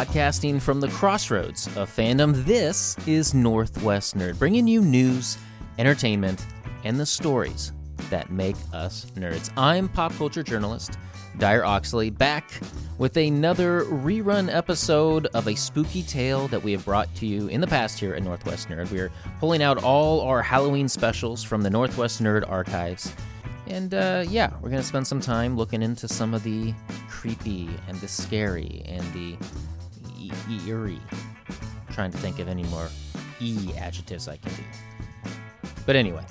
Podcasting from the crossroads of fandom, this is Northwest Nerd, bringing you news, entertainment, and the stories that make us nerds. I'm pop culture journalist Dyer Oxley, back with another rerun episode of a spooky tale that we have brought to you in the past here at Northwest Nerd. We are pulling out all our Halloween specials from the Northwest Nerd archives. And uh, yeah, we're going to spend some time looking into some of the creepy and the scary and the eerie. Trying to think of any more E adjectives I can do. But anyway,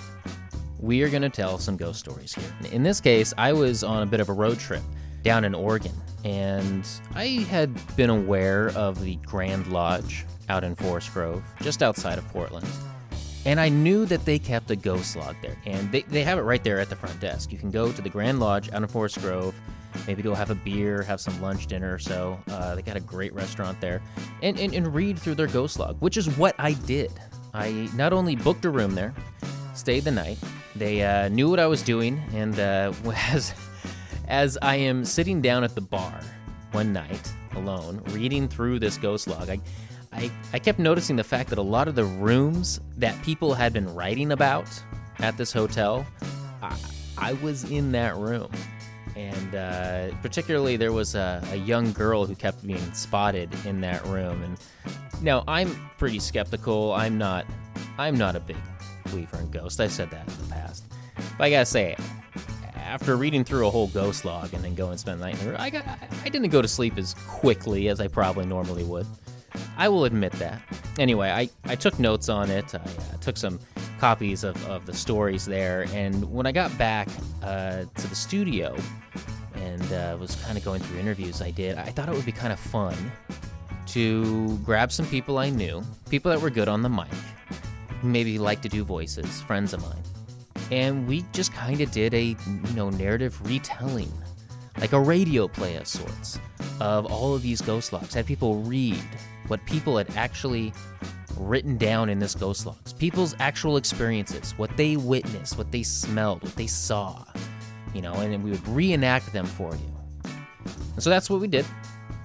we are going to tell some ghost stories here. In this case, I was on a bit of a road trip down in Oregon, and I had been aware of the Grand Lodge out in Forest Grove, just outside of Portland. And I knew that they kept a ghost log there, and they, they have it right there at the front desk. You can go to the Grand Lodge out in Forest Grove, maybe go have a beer, have some lunch, dinner or so. Uh, they got a great restaurant there, and, and, and read through their ghost log, which is what I did. I not only booked a room there, stayed the night, they uh, knew what I was doing, and uh, as as I am sitting down at the bar one night alone, reading through this ghost log, I, I, I kept noticing the fact that a lot of the rooms that people had been writing about at this hotel, I, I was in that room. And uh, particularly, there was a, a young girl who kept being spotted in that room. And now I'm pretty skeptical. I'm not. I'm not a big believer in ghosts. I've said that in the past. But I gotta say, after reading through a whole ghost log and then go and spend the night in the room, I, got, I didn't go to sleep as quickly as I probably normally would. I will admit that. Anyway, I, I took notes on it. I uh, took some copies of, of the stories there. And when I got back uh, to the studio and uh, was kind of going through interviews I did, I thought it would be kind of fun to grab some people I knew, people that were good on the mic, maybe like to do voices, friends of mine and we just kind of did a you know narrative retelling like a radio play of sorts of all of these ghost logs had people read what people had actually written down in this ghost logs. People's actual experiences what they witnessed what they smelled what they saw you know and we would reenact them for you. And so that's what we did.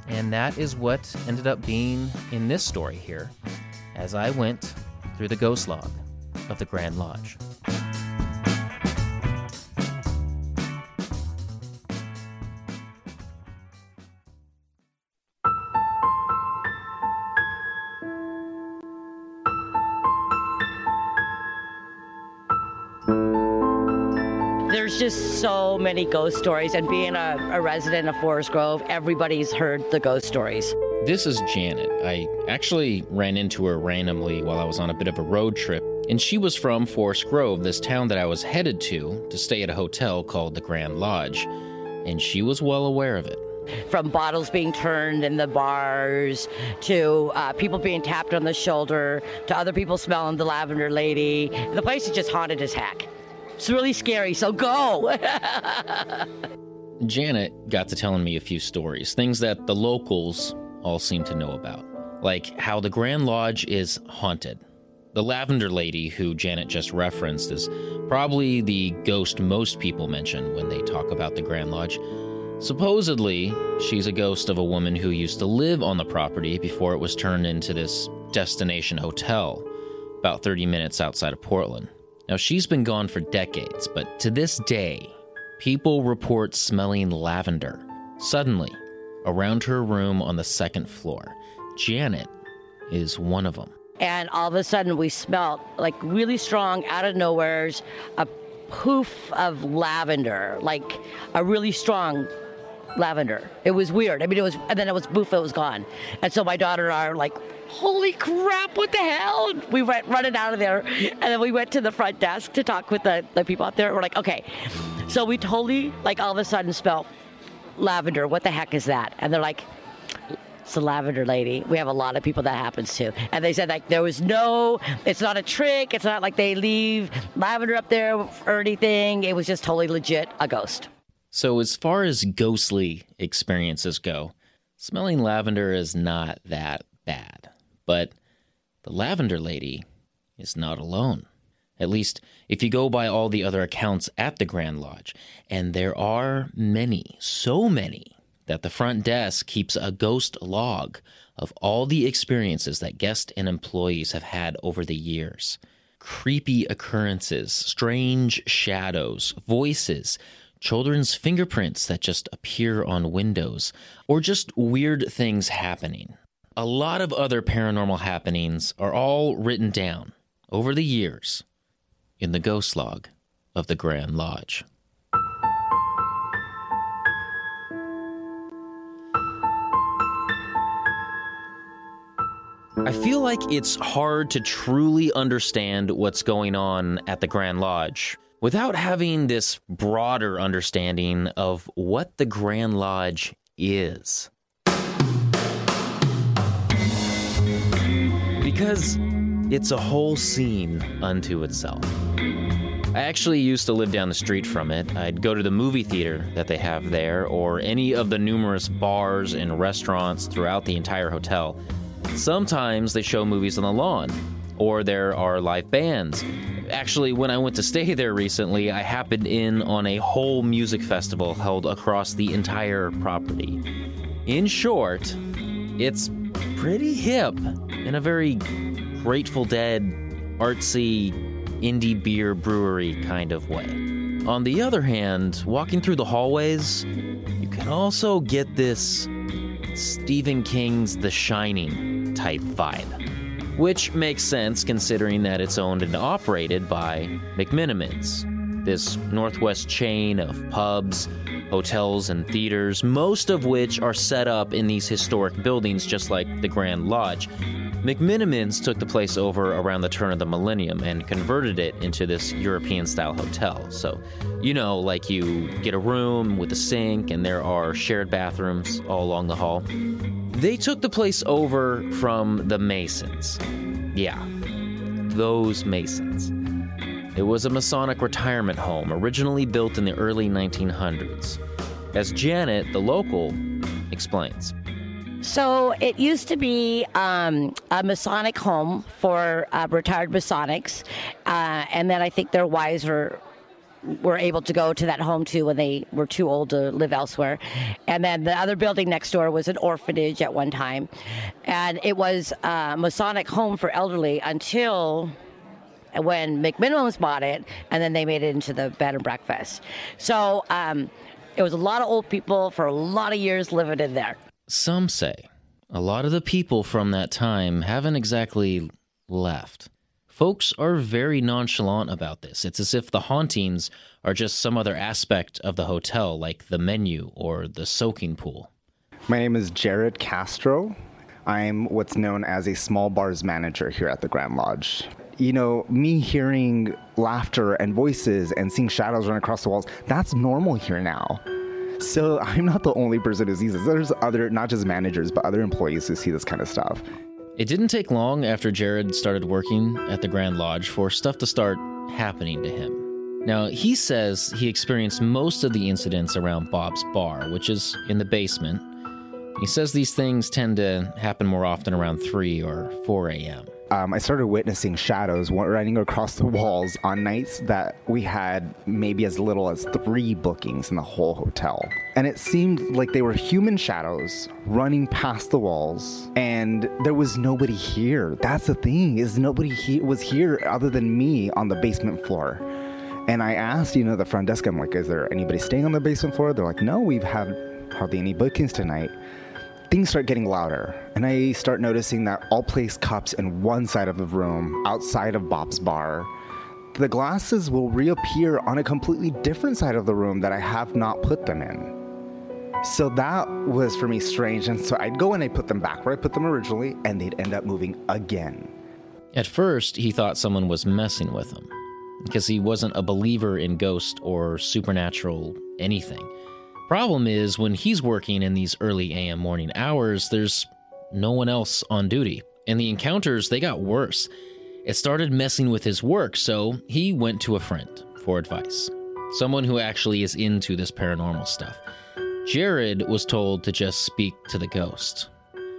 And that is what ended up being in this story here as i went through the ghost log of the grand lodge many ghost stories. And being a, a resident of Forest Grove, everybody's heard the ghost stories. This is Janet. I actually ran into her randomly while I was on a bit of a road trip. And she was from Forest Grove, this town that I was headed to to stay at a hotel called the Grand Lodge. And she was well aware of it from bottles being turned in the bars to uh, people being tapped on the shoulder to other people smelling the lavender lady. The place is just haunted as heck. It's really scary, so go. Janet got to telling me a few stories, things that the locals all seem to know about, like how the Grand Lodge is haunted. The Lavender Lady, who Janet just referenced, is probably the ghost most people mention when they talk about the Grand Lodge. Supposedly, she's a ghost of a woman who used to live on the property before it was turned into this destination hotel, about 30 minutes outside of Portland. Now, she's been gone for decades, but to this day, people report smelling lavender suddenly around her room on the second floor. Janet is one of them. And all of a sudden, we smelled like really strong, out of nowhere's a poof of lavender, like a really strong lavender. It was weird. I mean, it was, and then it was poof, it was gone. And so my daughter and I are like, holy crap, what the hell? And we went running out of there. And then we went to the front desk to talk with the, the people out there. We're like, okay. So we totally, like, all of a sudden spelled lavender. What the heck is that? And they're like, it's the lavender lady. We have a lot of people that happens to. And they said like there was no, it's not a trick. It's not like they leave lavender up there or anything. It was just totally legit a ghost. So as far as ghostly experiences go, smelling lavender is not that bad. But the Lavender Lady is not alone. At least, if you go by all the other accounts at the Grand Lodge. And there are many, so many, that the front desk keeps a ghost log of all the experiences that guests and employees have had over the years. Creepy occurrences, strange shadows, voices, children's fingerprints that just appear on windows, or just weird things happening. A lot of other paranormal happenings are all written down over the years in the ghost log of the Grand Lodge. I feel like it's hard to truly understand what's going on at the Grand Lodge without having this broader understanding of what the Grand Lodge is. Because it's a whole scene unto itself. I actually used to live down the street from it. I'd go to the movie theater that they have there, or any of the numerous bars and restaurants throughout the entire hotel. Sometimes they show movies on the lawn, or there are live bands. Actually, when I went to stay there recently, I happened in on a whole music festival held across the entire property. In short, it's pretty hip in a very Grateful Dead, artsy, indie beer brewery kind of way. On the other hand, walking through the hallways, you can also get this Stephen King's The Shining type vibe, which makes sense considering that it's owned and operated by McMenamins, this Northwest chain of pubs, hotels, and theaters, most of which are set up in these historic buildings just like the Grand Lodge. McMenamins took the place over around the turn of the millennium and converted it into this European style hotel. So, you know, like you get a room with a sink and there are shared bathrooms all along the hall. They took the place over from the Masons. Yeah, those Masons. It was a Masonic retirement home originally built in the early 1900s. As Janet, the local, explains. So it used to be um, a Masonic home for uh, retired Masonics, uh, and then I think their wives were were able to go to that home too when they were too old to live elsewhere. And then the other building next door was an orphanage at one time, and it was a Masonic home for elderly until when McMenamins bought it, and then they made it into the bed and breakfast. So um, it was a lot of old people for a lot of years living in there. Some say a lot of the people from that time haven't exactly left. Folks are very nonchalant about this. It's as if the hauntings are just some other aspect of the hotel, like the menu or the soaking pool. My name is Jared Castro. I'm what's known as a small bars manager here at the Grand Lodge. You know, me hearing laughter and voices and seeing shadows run across the walls, that's normal here now. So I'm not the only person who sees this. There's other, not just managers, but other employees who see this kind of stuff. It didn't take long after Jared started working at the Grand Lodge for stuff to start happening to him. Now, he says he experienced most of the incidents around Bob's Bar, which is in the basement. He says these things tend to happen more often around 3 or 4 a.m um, I started witnessing shadows running across the walls on nights that we had maybe as little as three bookings in the whole hotel. And it seemed like they were human shadows running past the walls, and there was nobody here. That's the thing is nobody he- was here other than me on the basement floor. And I asked, you know, the front desk, I'm like, is there anybody staying on the basement floor? They're like, no, we've had hardly any bookings tonight things start getting louder, and I start noticing that I'll place cups in one side of the room outside of Bob's bar. The glasses will reappear on a completely different side of the room that I have not put them in. So that was for me strange, and so I'd go and I'd put them back where I put them originally, and they'd end up moving again. At first, he thought someone was messing with him because he wasn't a believer in ghost or supernatural anything. Problem is, when he's working in these early AM morning hours, there's no one else on duty. And the encounters, they got worse. It started messing with his work, so he went to a friend for advice. Someone who actually is into this paranormal stuff. Jared was told to just speak to the ghost.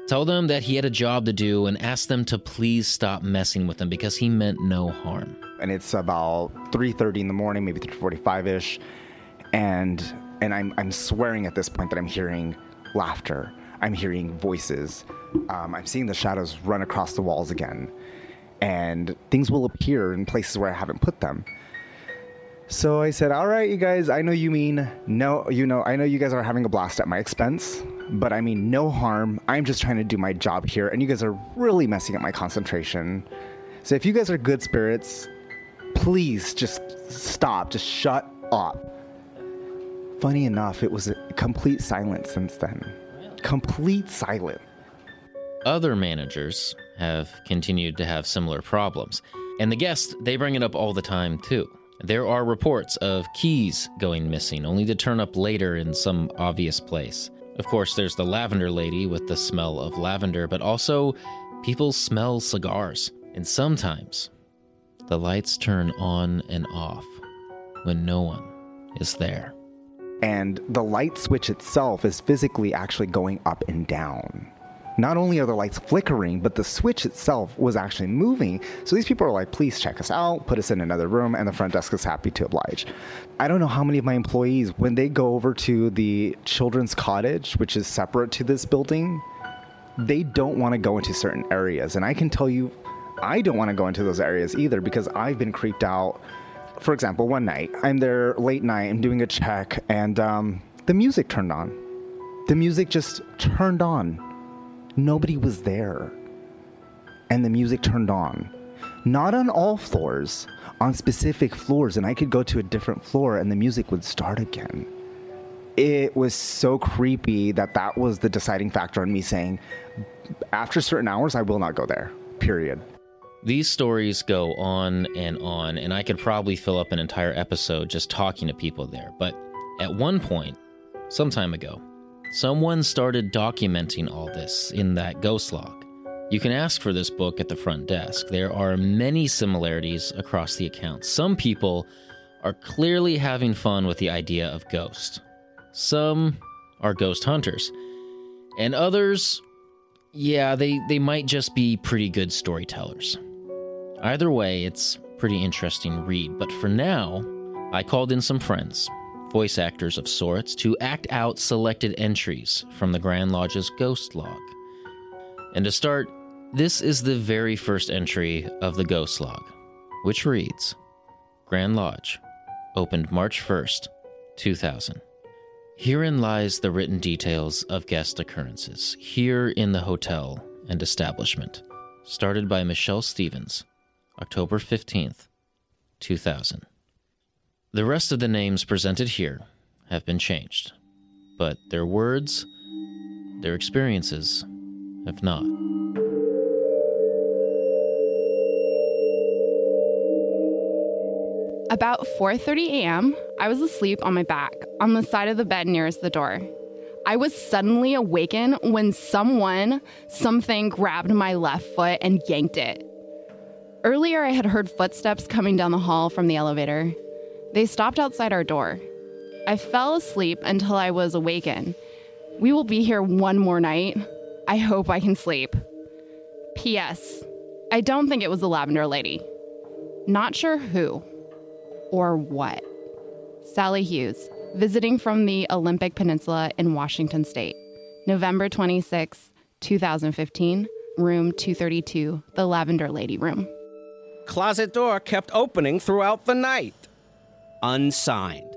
Tell them that he had a job to do and ask them to please stop messing with him because he meant no harm. And it's about 3:30 in the morning, maybe 3:45ish, and and I'm, I'm swearing at this point that I'm hearing laughter. I'm hearing voices. Um, I'm seeing the shadows run across the walls again. And things will appear in places where I haven't put them. So I said, All right, you guys, I know you mean no, you know, I know you guys are having a blast at my expense, but I mean no harm. I'm just trying to do my job here, and you guys are really messing up my concentration. So if you guys are good spirits, please just stop, just shut up. Funny enough, it was complete silence since then. Complete silence. Other managers have continued to have similar problems, and the guests, they bring it up all the time too. There are reports of keys going missing, only to turn up later in some obvious place. Of course, there's the lavender lady with the smell of lavender, but also people smell cigars. And sometimes the lights turn on and off when no one is there. And the light switch itself is physically actually going up and down. Not only are the lights flickering, but the switch itself was actually moving. So these people are like, please check us out, put us in another room, and the front desk is happy to oblige. I don't know how many of my employees, when they go over to the children's cottage, which is separate to this building, they don't want to go into certain areas. And I can tell you, I don't want to go into those areas either because I've been creeped out. For example, one night, I'm there late night, I'm doing a check, and um, the music turned on. The music just turned on nobody was there. And the music turned on. Not on all floors, on specific floors. And I could go to a different floor and the music would start again. It was so creepy that that was the deciding factor on me saying, after certain hours, I will not go there, period. These stories go on and on, and I could probably fill up an entire episode just talking to people there. But at one point, some time ago, Someone started documenting all this in that ghost log. You can ask for this book at the front desk. There are many similarities across the accounts. Some people are clearly having fun with the idea of ghost. Some are ghost hunters. And others, yeah, they, they might just be pretty good storytellers. Either way, it's pretty interesting read, but for now, I called in some friends voice actors of sorts, to act out selected entries from the Grand Lodge's Ghost Log. And to start, this is the very first entry of the Ghost Log, which reads Grand Lodge, opened March 1st, 2000. Herein lies the written details of guest occurrences here in the hotel and establishment, started by Michelle Stevens, October 15th, 2000. The rest of the names presented here have been changed, but their words, their experiences, have not. About 4:30 a.m., I was asleep on my back on the side of the bed nearest the door. I was suddenly awakened when someone, something grabbed my left foot and yanked it. Earlier, I had heard footsteps coming down the hall from the elevator. They stopped outside our door. I fell asleep until I was awakened. We will be here one more night. I hope I can sleep. P.S. I don't think it was the lavender lady. Not sure who or what. Sally Hughes, visiting from the Olympic Peninsula in Washington State. November 26, 2015, room 232, the Lavender Lady room. Closet door kept opening throughout the night unsigned.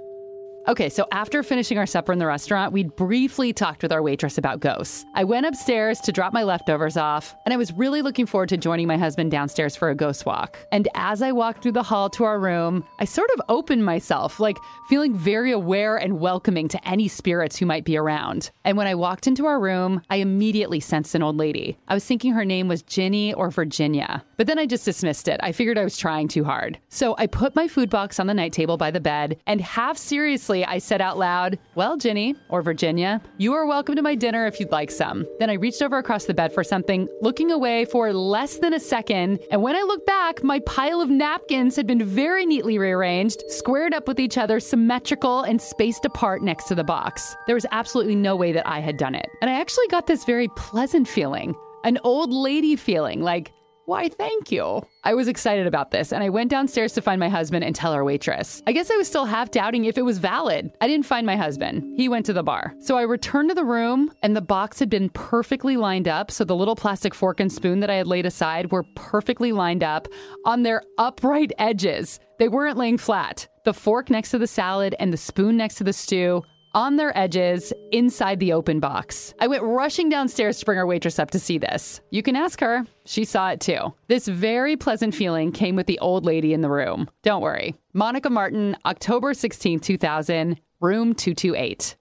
Okay, so after finishing our supper in the restaurant, we'd briefly talked with our waitress about ghosts. I went upstairs to drop my leftovers off, and I was really looking forward to joining my husband downstairs for a ghost walk. And as I walked through the hall to our room, I sort of opened myself, like feeling very aware and welcoming to any spirits who might be around. And when I walked into our room, I immediately sensed an old lady. I was thinking her name was Ginny or Virginia, but then I just dismissed it. I figured I was trying too hard. So I put my food box on the night table by the bed, and half seriously, I said out loud, Well, Ginny, or Virginia, you are welcome to my dinner if you'd like some. Then I reached over across the bed for something, looking away for less than a second. And when I looked back, my pile of napkins had been very neatly rearranged, squared up with each other, symmetrical, and spaced apart next to the box. There was absolutely no way that I had done it. And I actually got this very pleasant feeling, an old lady feeling, like, Why, thank you. I was excited about this, and I went downstairs to find my husband and tell our waitress. I guess I was still half doubting if it was valid. I didn't find my husband. He went to the bar. So I returned to the room, and the box had been perfectly lined up. So the little plastic fork and spoon that I had laid aside were perfectly lined up on their upright edges. They weren't laying flat. The fork next to the salad and the spoon next to the stew on their edges inside the open box. I went rushing downstairs to bring our waitress up to see this. You can ask her, she saw it too. This very pleasant feeling came with the old lady in the room. Don't worry. Monica Martin, October 16, 2000, room 228.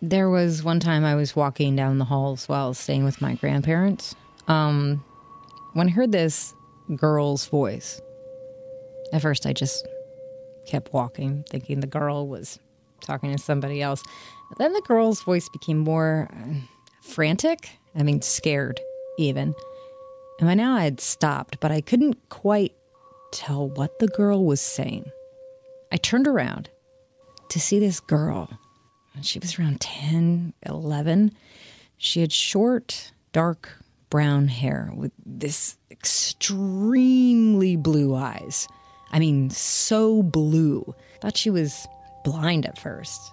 There was one time I was walking down the halls while staying with my grandparents. Um, when I heard this girl's voice, at first I just kept walking, thinking the girl was talking to somebody else. Then the girl's voice became more uh, frantic. I mean, scared, even. And by now I had stopped, but I couldn't quite tell what the girl was saying. I turned around to see this girl. She was around 10, 11. She had short, dark brown hair with this extremely blue eyes. I mean, so blue. Thought she was blind at first.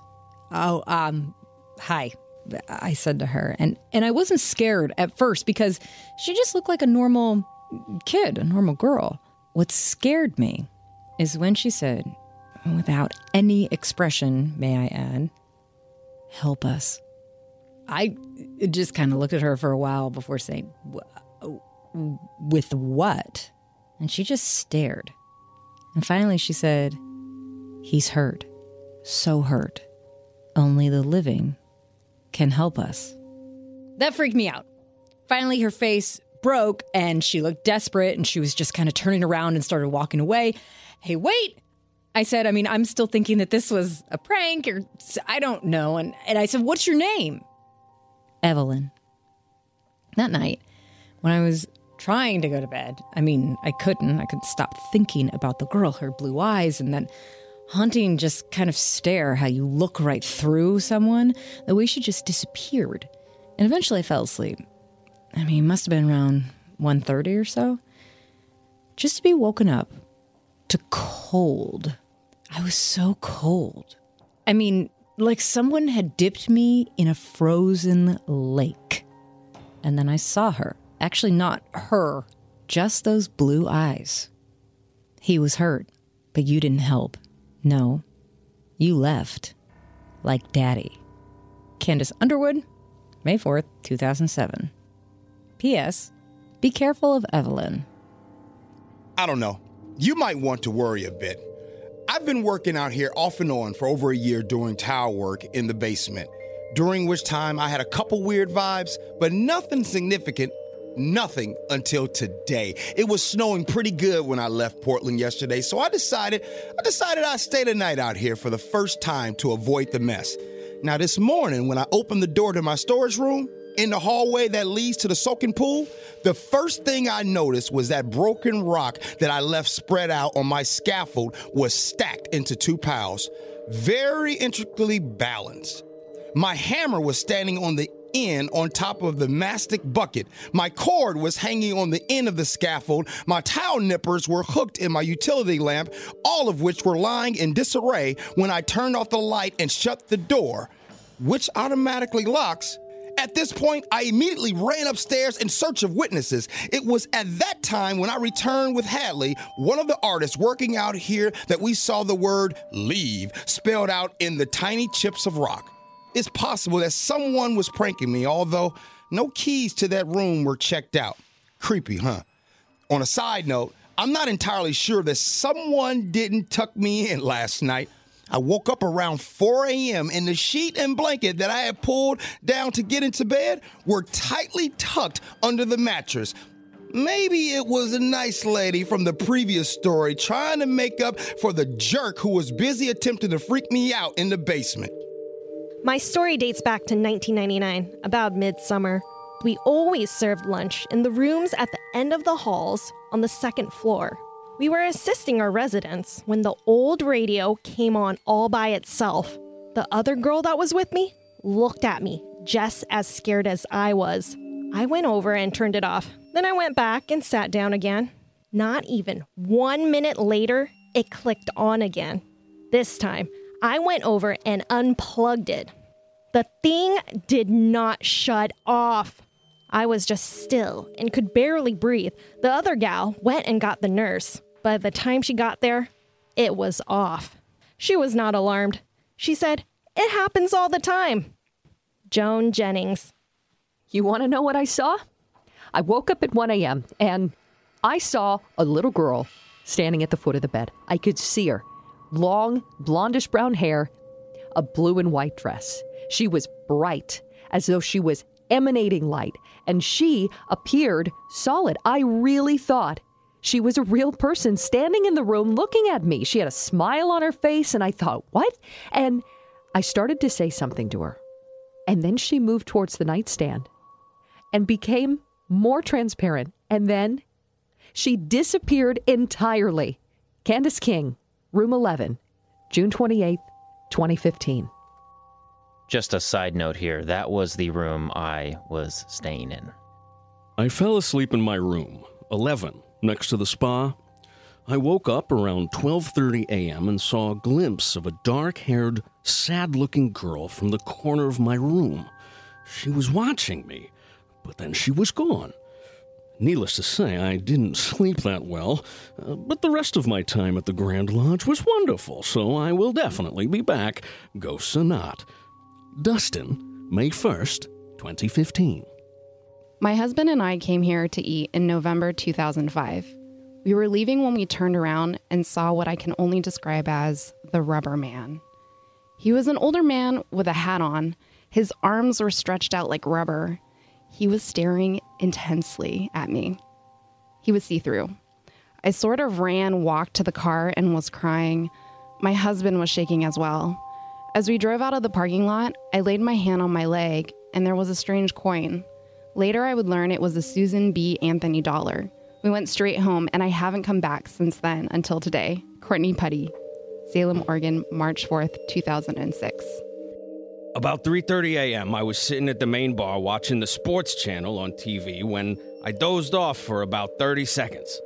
Oh, um, hi, I said to her. And, and I wasn't scared at first because she just looked like a normal kid, a normal girl. What scared me is when she said, without any expression, may I add, help us. I just kind of looked at her for a while before saying, with what? And she just stared. And finally she said, He's hurt so hurt. Only the living can help us. That freaked me out. Finally, her face broke and she looked desperate and she was just kind of turning around and started walking away. Hey, wait! I said, I mean, I'm still thinking that this was a prank or I don't know. And, and I said, What's your name? Evelyn. That night, when I was trying to go to bed, I mean, I couldn't. I couldn't stop thinking about the girl, her blue eyes, and then haunting just kind of stare how you look right through someone, the way she just disappeared. And eventually I fell asleep. I mean, it must have been around 1.30 or so. Just to be woken up to cold. I was so cold. I mean, like someone had dipped me in a frozen lake. And then I saw her. Actually, not her, just those blue eyes. He was hurt, but you didn't help. No, you left. Like daddy. Candace Underwood, May 4th, 2007. P.S. Be careful of Evelyn. I don't know. You might want to worry a bit. I've been working out here off and on for over a year doing tile work in the basement, during which time I had a couple weird vibes, but nothing significant nothing until today. It was snowing pretty good when I left Portland yesterday, so I decided I decided I'd stay the night out here for the first time to avoid the mess. Now this morning when I opened the door to my storage room in the hallway that leads to the soaking pool, the first thing I noticed was that broken rock that I left spread out on my scaffold was stacked into two piles, very intricately balanced. My hammer was standing on the end on top of the mastic bucket. My cord was hanging on the end of the scaffold. My towel nippers were hooked in my utility lamp, all of which were lying in disarray when I turned off the light and shut the door, which automatically locks. At this point, I immediately ran upstairs in search of witnesses. It was at that time when I returned with Hadley, one of the artists working out here, that we saw the word leave spelled out in the tiny chips of rock. It's possible that someone was pranking me, although no keys to that room were checked out. Creepy, huh? On a side note, I'm not entirely sure that someone didn't tuck me in last night. I woke up around 4 a.m. and the sheet and blanket that I had pulled down to get into bed were tightly tucked under the mattress. Maybe it was a nice lady from the previous story trying to make up for the jerk who was busy attempting to freak me out in the basement. My story dates back to 1999, about midsummer. We always served lunch in the rooms at the end of the halls on the second floor. We were assisting our residents when the old radio came on all by itself. The other girl that was with me looked at me just as scared as I was. I went over and turned it off. Then I went back and sat down again. Not even one minute later, it clicked on again. This time, I went over and unplugged it. The thing did not shut off. I was just still and could barely breathe. The other gal went and got the nurse. By the time she got there, it was off. She was not alarmed. She said, It happens all the time. Joan Jennings. You want to know what I saw? I woke up at 1 a.m. and I saw a little girl standing at the foot of the bed. I could see her. Long, blondish brown hair, a blue and white dress. She was bright, as though she was emanating light, and she appeared solid. I really thought she was a real person standing in the room looking at me. She had a smile on her face, and I thought, what? And I started to say something to her. And then she moved towards the nightstand and became more transparent. And then she disappeared entirely. Candace King, room 11, June 28th, 2015. Just a side note here that was the room I was staying in. I fell asleep in my room, 11, next to the spa. I woke up around 12:30 a.m. and saw a glimpse of a dark-haired, sad-looking girl from the corner of my room. She was watching me, but then she was gone. Needless to say, I didn't sleep that well, uh, but the rest of my time at the Grand Lodge was wonderful, so I will definitely be back, ghosts or not. Dustin, May 1st, 2015. My husband and I came here to eat in November 2005. We were leaving when we turned around and saw what I can only describe as the rubber man. He was an older man with a hat on. His arms were stretched out like rubber. He was staring intensely at me. He was see through. I sort of ran, walked to the car, and was crying. My husband was shaking as well. As we drove out of the parking lot, I laid my hand on my leg, and there was a strange coin. Later, I would learn it was a Susan B. Anthony dollar. We went straight home, and I haven't come back since then until today. Courtney Putty, Salem, Oregon, March 4th, 2006. About 3:30 a.m., I was sitting at the main bar watching the sports channel on TV when I dozed off for about 30 seconds.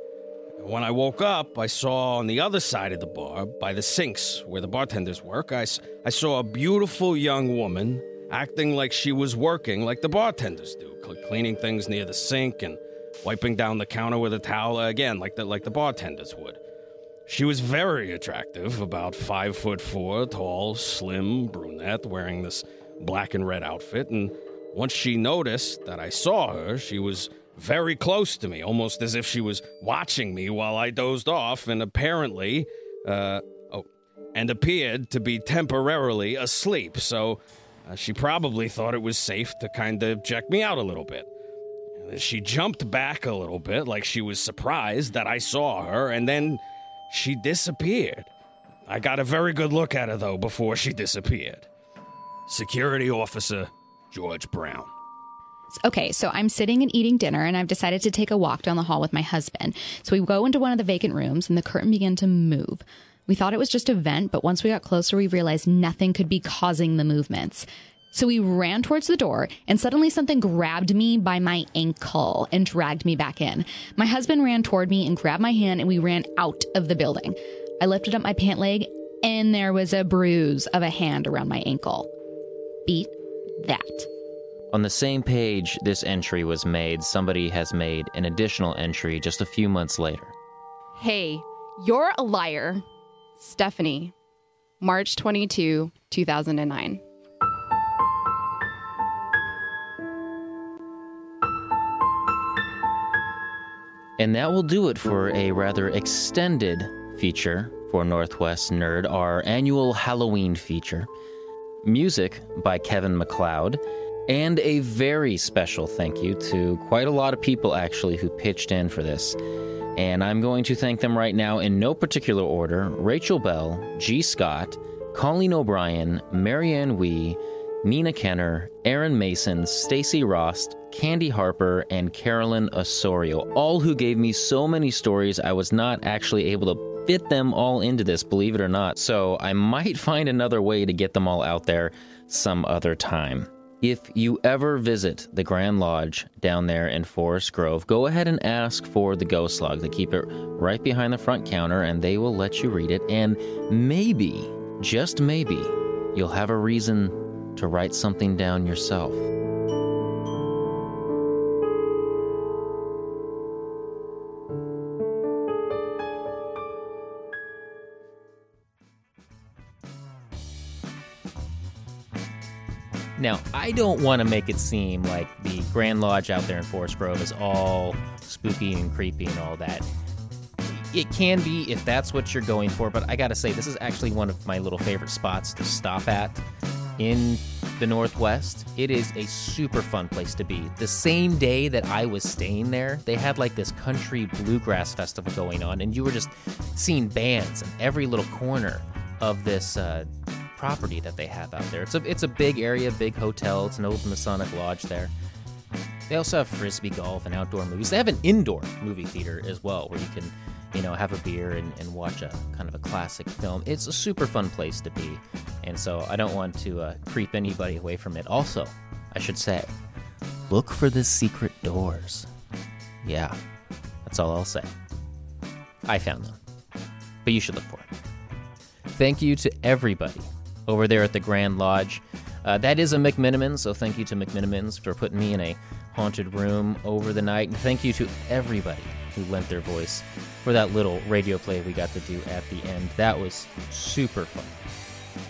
When I woke up, I saw on the other side of the bar, by the sinks where the bartenders work, I, I saw a beautiful young woman acting like she was working like the bartenders do, cleaning things near the sink and wiping down the counter with a towel again, like the like the bartenders would. She was very attractive, about five foot four, tall, slim, brunette, wearing this black and red outfit. And once she noticed that I saw her, she was very close to me, almost as if she was watching me while I dozed off, and apparently, uh, oh, and appeared to be temporarily asleep. So uh, she probably thought it was safe to kind of check me out a little bit. She jumped back a little bit, like she was surprised that I saw her, and then she disappeared. I got a very good look at her, though, before she disappeared. Security Officer George Brown. Okay, so I'm sitting and eating dinner, and I've decided to take a walk down the hall with my husband. So we go into one of the vacant rooms, and the curtain began to move. We thought it was just a vent, but once we got closer, we realized nothing could be causing the movements. So we ran towards the door, and suddenly something grabbed me by my ankle and dragged me back in. My husband ran toward me and grabbed my hand, and we ran out of the building. I lifted up my pant leg, and there was a bruise of a hand around my ankle. Beat that. On the same page this entry was made, somebody has made an additional entry just a few months later. Hey, you're a liar. Stephanie, March 22, 2009. And that will do it for a rather extended feature for Northwest Nerd, our annual Halloween feature. Music by Kevin MacLeod, and a very special thank you to quite a lot of people actually who pitched in for this. And I'm going to thank them right now in no particular order Rachel Bell, G. Scott, Colleen O'Brien, Marianne Wee, Nina Kenner, Aaron Mason, Stacy Rost, Candy Harper, and Carolyn Osorio, all who gave me so many stories I was not actually able to fit them all into this, believe it or not. So I might find another way to get them all out there some other time. If you ever visit the Grand Lodge down there in Forest Grove, go ahead and ask for the ghost log. They keep it right behind the front counter and they will let you read it. And maybe, just maybe, you'll have a reason to write something down yourself. Now, I don't want to make it seem like the Grand Lodge out there in Forest Grove is all spooky and creepy and all that. It can be if that's what you're going for, but I gotta say, this is actually one of my little favorite spots to stop at in the Northwest. It is a super fun place to be. The same day that I was staying there, they had like this country bluegrass festival going on, and you were just seeing bands in every little corner of this uh, property that they have out there. It's a it's a big area, big hotel. It's an old Masonic lodge there. They also have frisbee golf and outdoor movies. They have an indoor movie theater as well, where you can, you know, have a beer and, and watch a kind of a classic film. It's a super fun place to be, and so I don't want to uh, creep anybody away from it. Also, I should say, look for the secret doors. Yeah, that's all I'll say. I found them, but you should look for it. Thank you to everybody over there at the Grand Lodge. Uh, that is a McMenamins, so thank you to McMenamins for putting me in a haunted room over the night. And thank you to everybody who lent their voice for that little radio play we got to do at the end. That was super fun.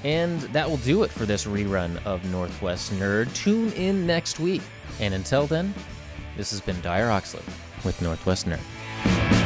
And that will do it for this rerun of Northwest Nerd. Tune in next week. And until then, this has been Dyer Oxley with Northwest Nerd.